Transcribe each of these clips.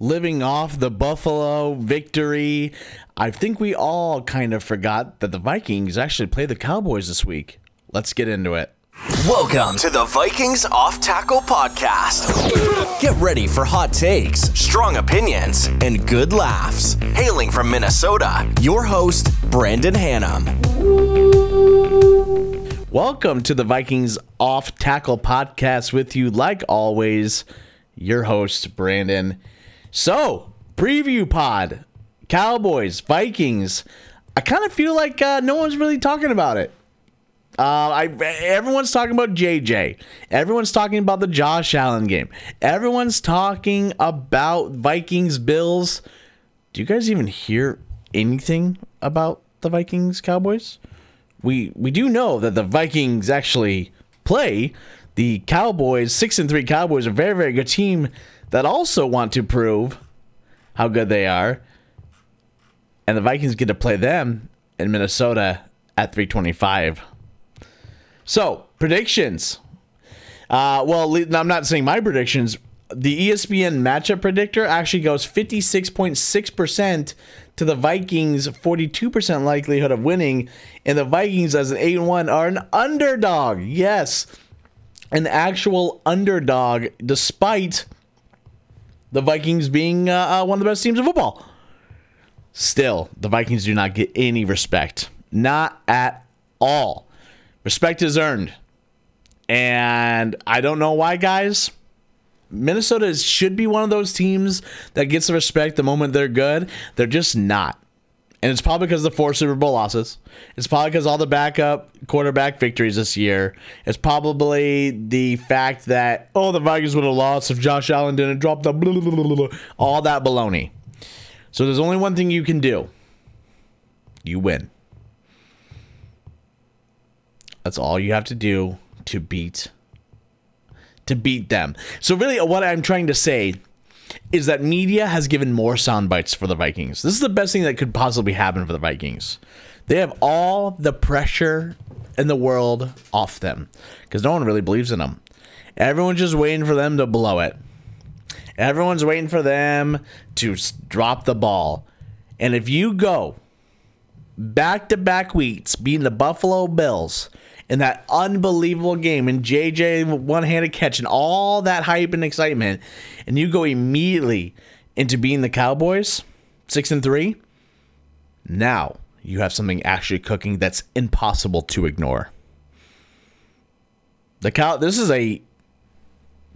living off the Buffalo victory, I think we all kind of forgot that the Vikings actually play the Cowboys this week. Let's get into it. Welcome to the Vikings Off Tackle Podcast. Get ready for hot takes, strong opinions, and good laughs. Hailing from Minnesota, your host, Brandon Hannum. Welcome to the Vikings Off Tackle Podcast with you, like always, your host, Brandon. So, preview pod Cowboys, Vikings. I kind of feel like uh, no one's really talking about it. Uh, I everyone's talking about JJ. Everyone's talking about the Josh Allen game. Everyone's talking about Vikings Bills. Do you guys even hear anything about the Vikings Cowboys? We we do know that the Vikings actually play the Cowboys. Six and three Cowboys are very very good team that also want to prove how good they are. And the Vikings get to play them in Minnesota at 325. So, predictions. Uh, well, I'm not saying my predictions. The ESPN matchup predictor actually goes 56.6% to the Vikings, 42% likelihood of winning. And the Vikings, as an 8 1, are an underdog. Yes, an actual underdog, despite the Vikings being uh, uh, one of the best teams in football. Still, the Vikings do not get any respect. Not at all. Respect is earned. And I don't know why, guys. Minnesota should be one of those teams that gets the respect the moment they're good. They're just not. And it's probably because of the four Super Bowl losses. It's probably because all the backup quarterback victories this year. It's probably the fact that, oh, the Vikings would have lost if Josh Allen didn't drop the blah, blah, blah, all that baloney. So there's only one thing you can do you win. That's all you have to do to beat to beat them. So really what I'm trying to say is that media has given more sound bites for the Vikings. This is the best thing that could possibly happen for the Vikings. They have all the pressure in the world off them because no one really believes in them. Everyone's just waiting for them to blow it. Everyone's waiting for them to drop the ball. And if you go back to back weeks beating the Buffalo Bills in that unbelievable game and JJ one handed catch and all that hype and excitement, and you go immediately into being the Cowboys, six and three, now you have something actually cooking that's impossible to ignore. The cow this is a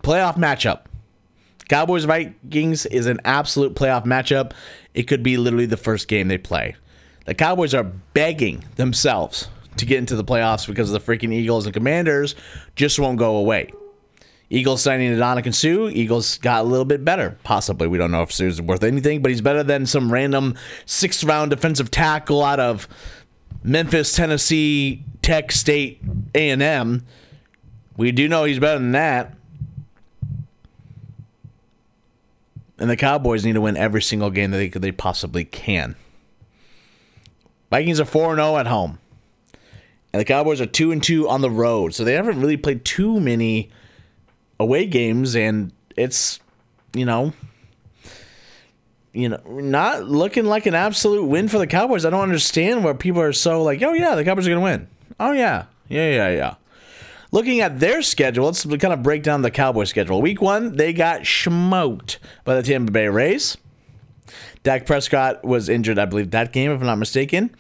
playoff matchup. Cowboys Vikings is an absolute playoff matchup. It could be literally the first game they play. The Cowboys are begging themselves to get into the playoffs because the freaking Eagles and Commanders just won't go away. Eagles signing Ndamukong Suh. Eagles got a little bit better. Possibly. We don't know if Suh's worth anything, but he's better than some random sixth round defensive tackle out of Memphis, Tennessee, Tech State, A&M. We do know he's better than that. And the Cowboys need to win every single game that they, they possibly can. Vikings are 4 0 at home and the Cowboys are two and two on the road, so they haven't really played too many away games, and it's you know, you know, not looking like an absolute win for the Cowboys. I don't understand where people are so like, oh yeah, the Cowboys are gonna win. Oh yeah, yeah, yeah, yeah. Looking at their schedule, let's kind of break down the Cowboys schedule. Week one, they got smoked by the Tampa Bay Rays. Dak Prescott was injured, I believe, that game, if I'm not mistaken.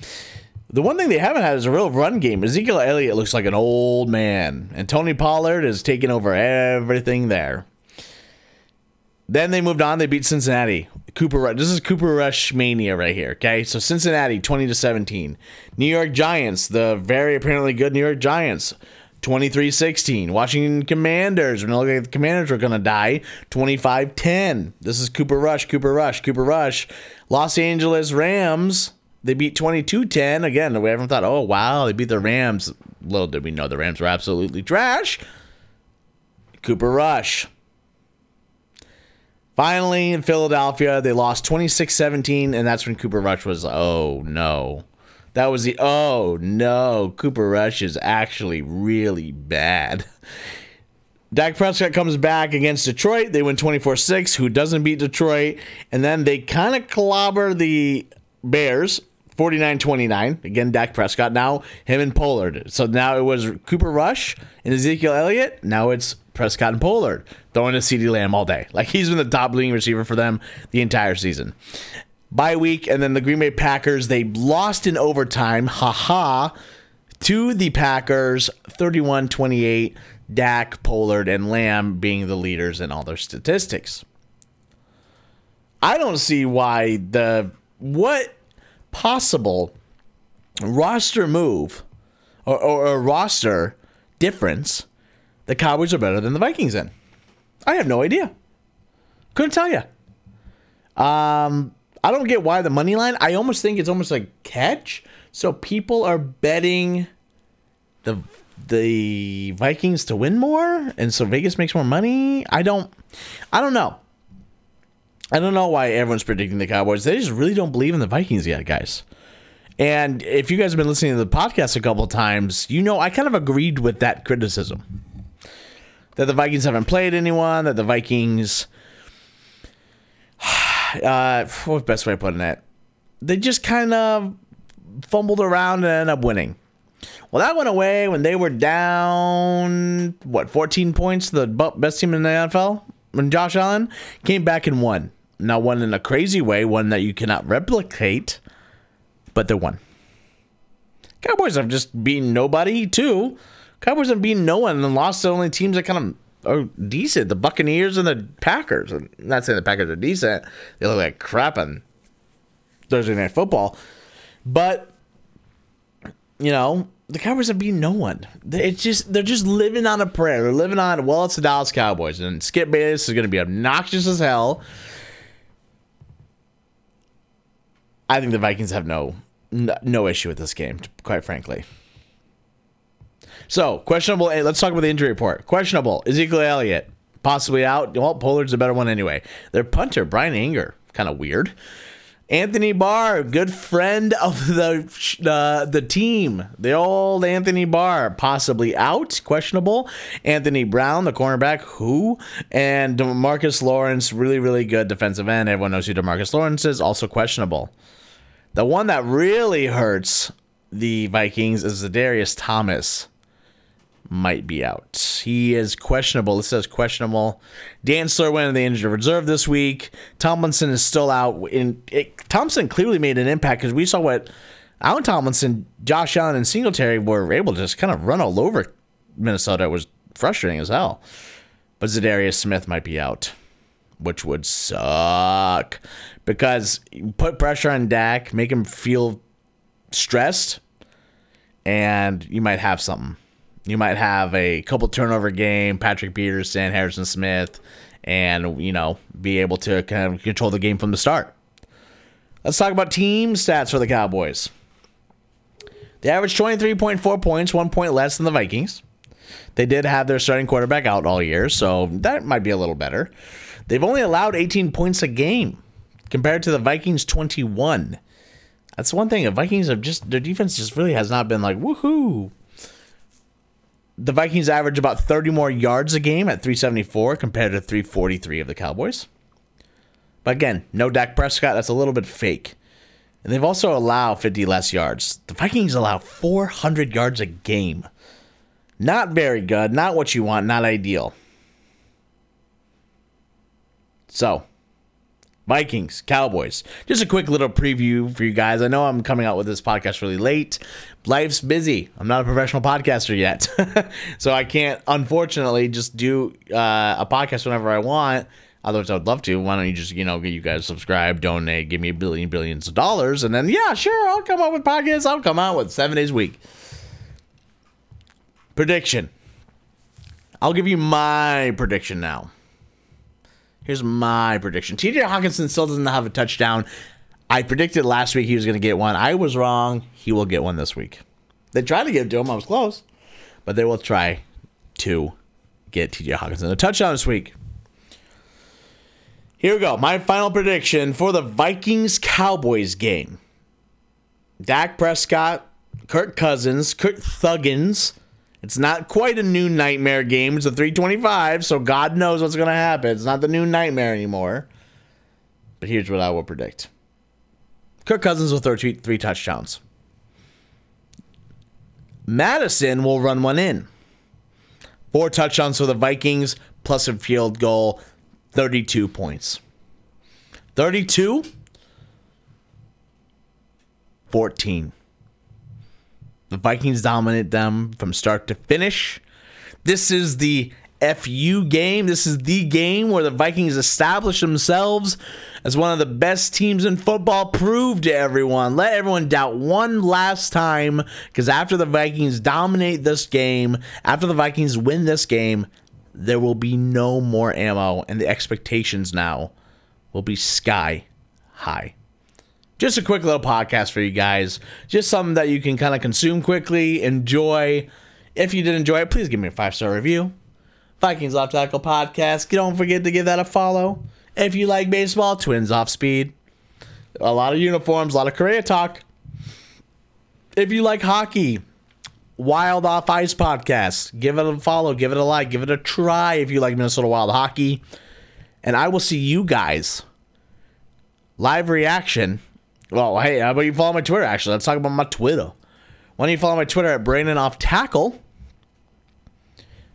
The one thing they haven't had is a real run game. Ezekiel Elliott looks like an old man, and Tony Pollard is taking over everything there. Then they moved on. They beat Cincinnati. Cooper Rush. This is Cooper Rush mania right here. Okay, so Cincinnati twenty to seventeen. New York Giants, the very apparently good New York Giants, 23-16. Washington Commanders. When it looked like the Commanders were gonna die, 25-10. This is Cooper Rush. Cooper Rush. Cooper Rush. Los Angeles Rams they beat 22-10. Again, we haven't thought, oh, wow, they beat the Rams. Little did we know the Rams were absolutely trash. Cooper Rush. Finally, in Philadelphia, they lost 26 17, and that's when Cooper Rush was, oh, no. That was the, oh, no. Cooper Rush is actually really bad. Dak Prescott comes back against Detroit. They win 24 6. Who doesn't beat Detroit? And then they kind of clobber the Bears 49 29. Again, Dak Prescott. Now, him and Pollard. So now it was Cooper Rush and Ezekiel Elliott. Now it's Prescott and Pollard throwing to CeeDee Lamb all day. Like he's been the top leading receiver for them the entire season. Bye week, and then the Green Bay Packers, they lost in overtime. Haha. To the Packers, 31 28. Dak, Pollard, and Lamb being the leaders in all their statistics. I don't see why the what possible roster move or, or, or roster difference the Cowboys are better than the Vikings in. I have no idea. Couldn't tell you. Um, I don't get why the money line. I almost think it's almost like catch. So people are betting the the Vikings to win more, and so Vegas makes more money. I don't, I don't know. I don't know why everyone's predicting the Cowboys. They just really don't believe in the Vikings yet, guys. And if you guys have been listening to the podcast a couple times, you know I kind of agreed with that criticism that the Vikings haven't played anyone, that the Vikings, uh, what's the best way of putting it? They just kind of fumbled around and ended up winning. Well, that went away when they were down, what, 14 points, the best team in the NFL? When Josh Allen came back and won. Now, won in a crazy way, one that you cannot replicate, but they won. Cowboys have just beaten nobody, too. Cowboys have beaten no one and lost to only teams that kind of are decent. The Buccaneers and the Packers. I'm not saying the Packers are decent. They look like crap on Thursday Night Football. But, you know, the Cowboys have beaten no one. It's just they're just living on a prayer. They're living on well, it's the Dallas Cowboys, and Skip Bayless is going to be obnoxious as hell. I think the Vikings have no no issue with this game, quite frankly. So questionable. Let's talk about the injury report. Questionable. Ezekiel Elliott possibly out. Well, Pollard's a better one anyway. Their punter Bryan Anger, kind of weird. Anthony Barr, good friend of the uh, the team, the old Anthony Barr, possibly out, questionable. Anthony Brown, the cornerback, who and Demarcus Lawrence, really really good defensive end. Everyone knows who Demarcus Lawrence is, also questionable. The one that really hurts the Vikings is Darius Thomas might be out. He is questionable. It says questionable. Dantzler went in the injured reserve this week. Tomlinson is still out. In it, Thompson clearly made an impact because we saw what Allen Tomlinson, Josh Allen, and Singletary were able to just kind of run all over Minnesota. It was frustrating as hell. But Za'Darius Smith might be out, which would suck because put pressure on Dak, make him feel stressed, and you might have something. You might have a couple turnover game, Patrick Peterson, Harrison Smith, and you know be able to kind of control the game from the start. Let's talk about team stats for the Cowboys. They averaged 23.4 points, one point less than the Vikings. They did have their starting quarterback out all year, so that might be a little better. They've only allowed 18 points a game compared to the Vikings 21. That's one thing. The Vikings have just their defense just really has not been like woohoo the Vikings average about 30 more yards a game at 374 compared to 343 of the Cowboys. But again, no Dak Prescott. That's a little bit fake. And they've also allowed 50 less yards. The Vikings allow 400 yards a game. Not very good. Not what you want. Not ideal. So, Vikings, Cowboys. Just a quick little preview for you guys. I know I'm coming out with this podcast really late. Life's busy. I'm not a professional podcaster yet. so I can't, unfortunately, just do uh, a podcast whenever I want. Otherwise, I would love to. Why don't you just, you know, get you guys subscribe, donate, give me a billion, billions of dollars, and then, yeah, sure, I'll come out with podcasts. I'll come out with seven days a week. Prediction. I'll give you my prediction now. Here's my prediction. TJ Hockenson still doesn't have a touchdown. I predicted last week he was going to get one. I was wrong. He will get one this week. They tried to give it to him. I was close. But they will try to get TJ Hockenson a touchdown this week. Here we go. My final prediction for the Vikings Cowboys game Dak Prescott, Kirk Cousins, Kurt Thuggins, It's not quite a new nightmare game. It's a 325, so God knows what's going to happen. It's not the new nightmare anymore. But here's what I will predict Kirk Cousins will throw three, three touchdowns. Mattison will run one in. Four touchdowns for the Vikings, plus a field goal, 32 points. 32 14. The Vikings dominate them from start to finish. This is the FU game. This is the game where the Vikings establish themselves as one of the best teams in football. Prove to everyone, let everyone doubt one last time. Because after the Vikings dominate this game, after the Vikings win this game, there will be no more ammo, and the expectations now will be sky high. Just a quick little podcast for you guys. Just something that you can kind of consume quickly, enjoy. If you did enjoy it, please give me a five star review. Vikings Off Tackle Podcast. Don't forget to give that a follow. If you like baseball, Twins Off Speed. A lot of uniforms, a lot of career talk. If you like hockey, Wild Off Ice Podcast. Give it a follow, give it a like, give it a try if you like Minnesota Wild hockey. And I will see you guys live reaction. Well, hey, how about you follow my Twitter? Actually, let's talk about my Twitter. Why don't you follow my Twitter at Brandon Off Tackle?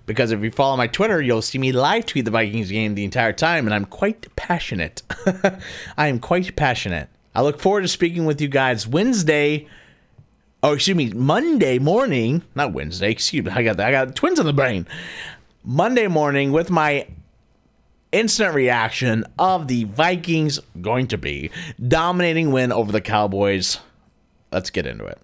Because if you follow my Twitter, you'll see me live tweet the Vikings game the entire time, and I'm quite passionate. I am quite passionate. I look forward to speaking with you guys Wednesday. Oh, excuse me, Monday morning. Not Wednesday. Excuse me. I got that. I got twins in the brain. Monday morning with my instant reaction of the Vikings going to be dominating win over the Cowboys. Let's get into it.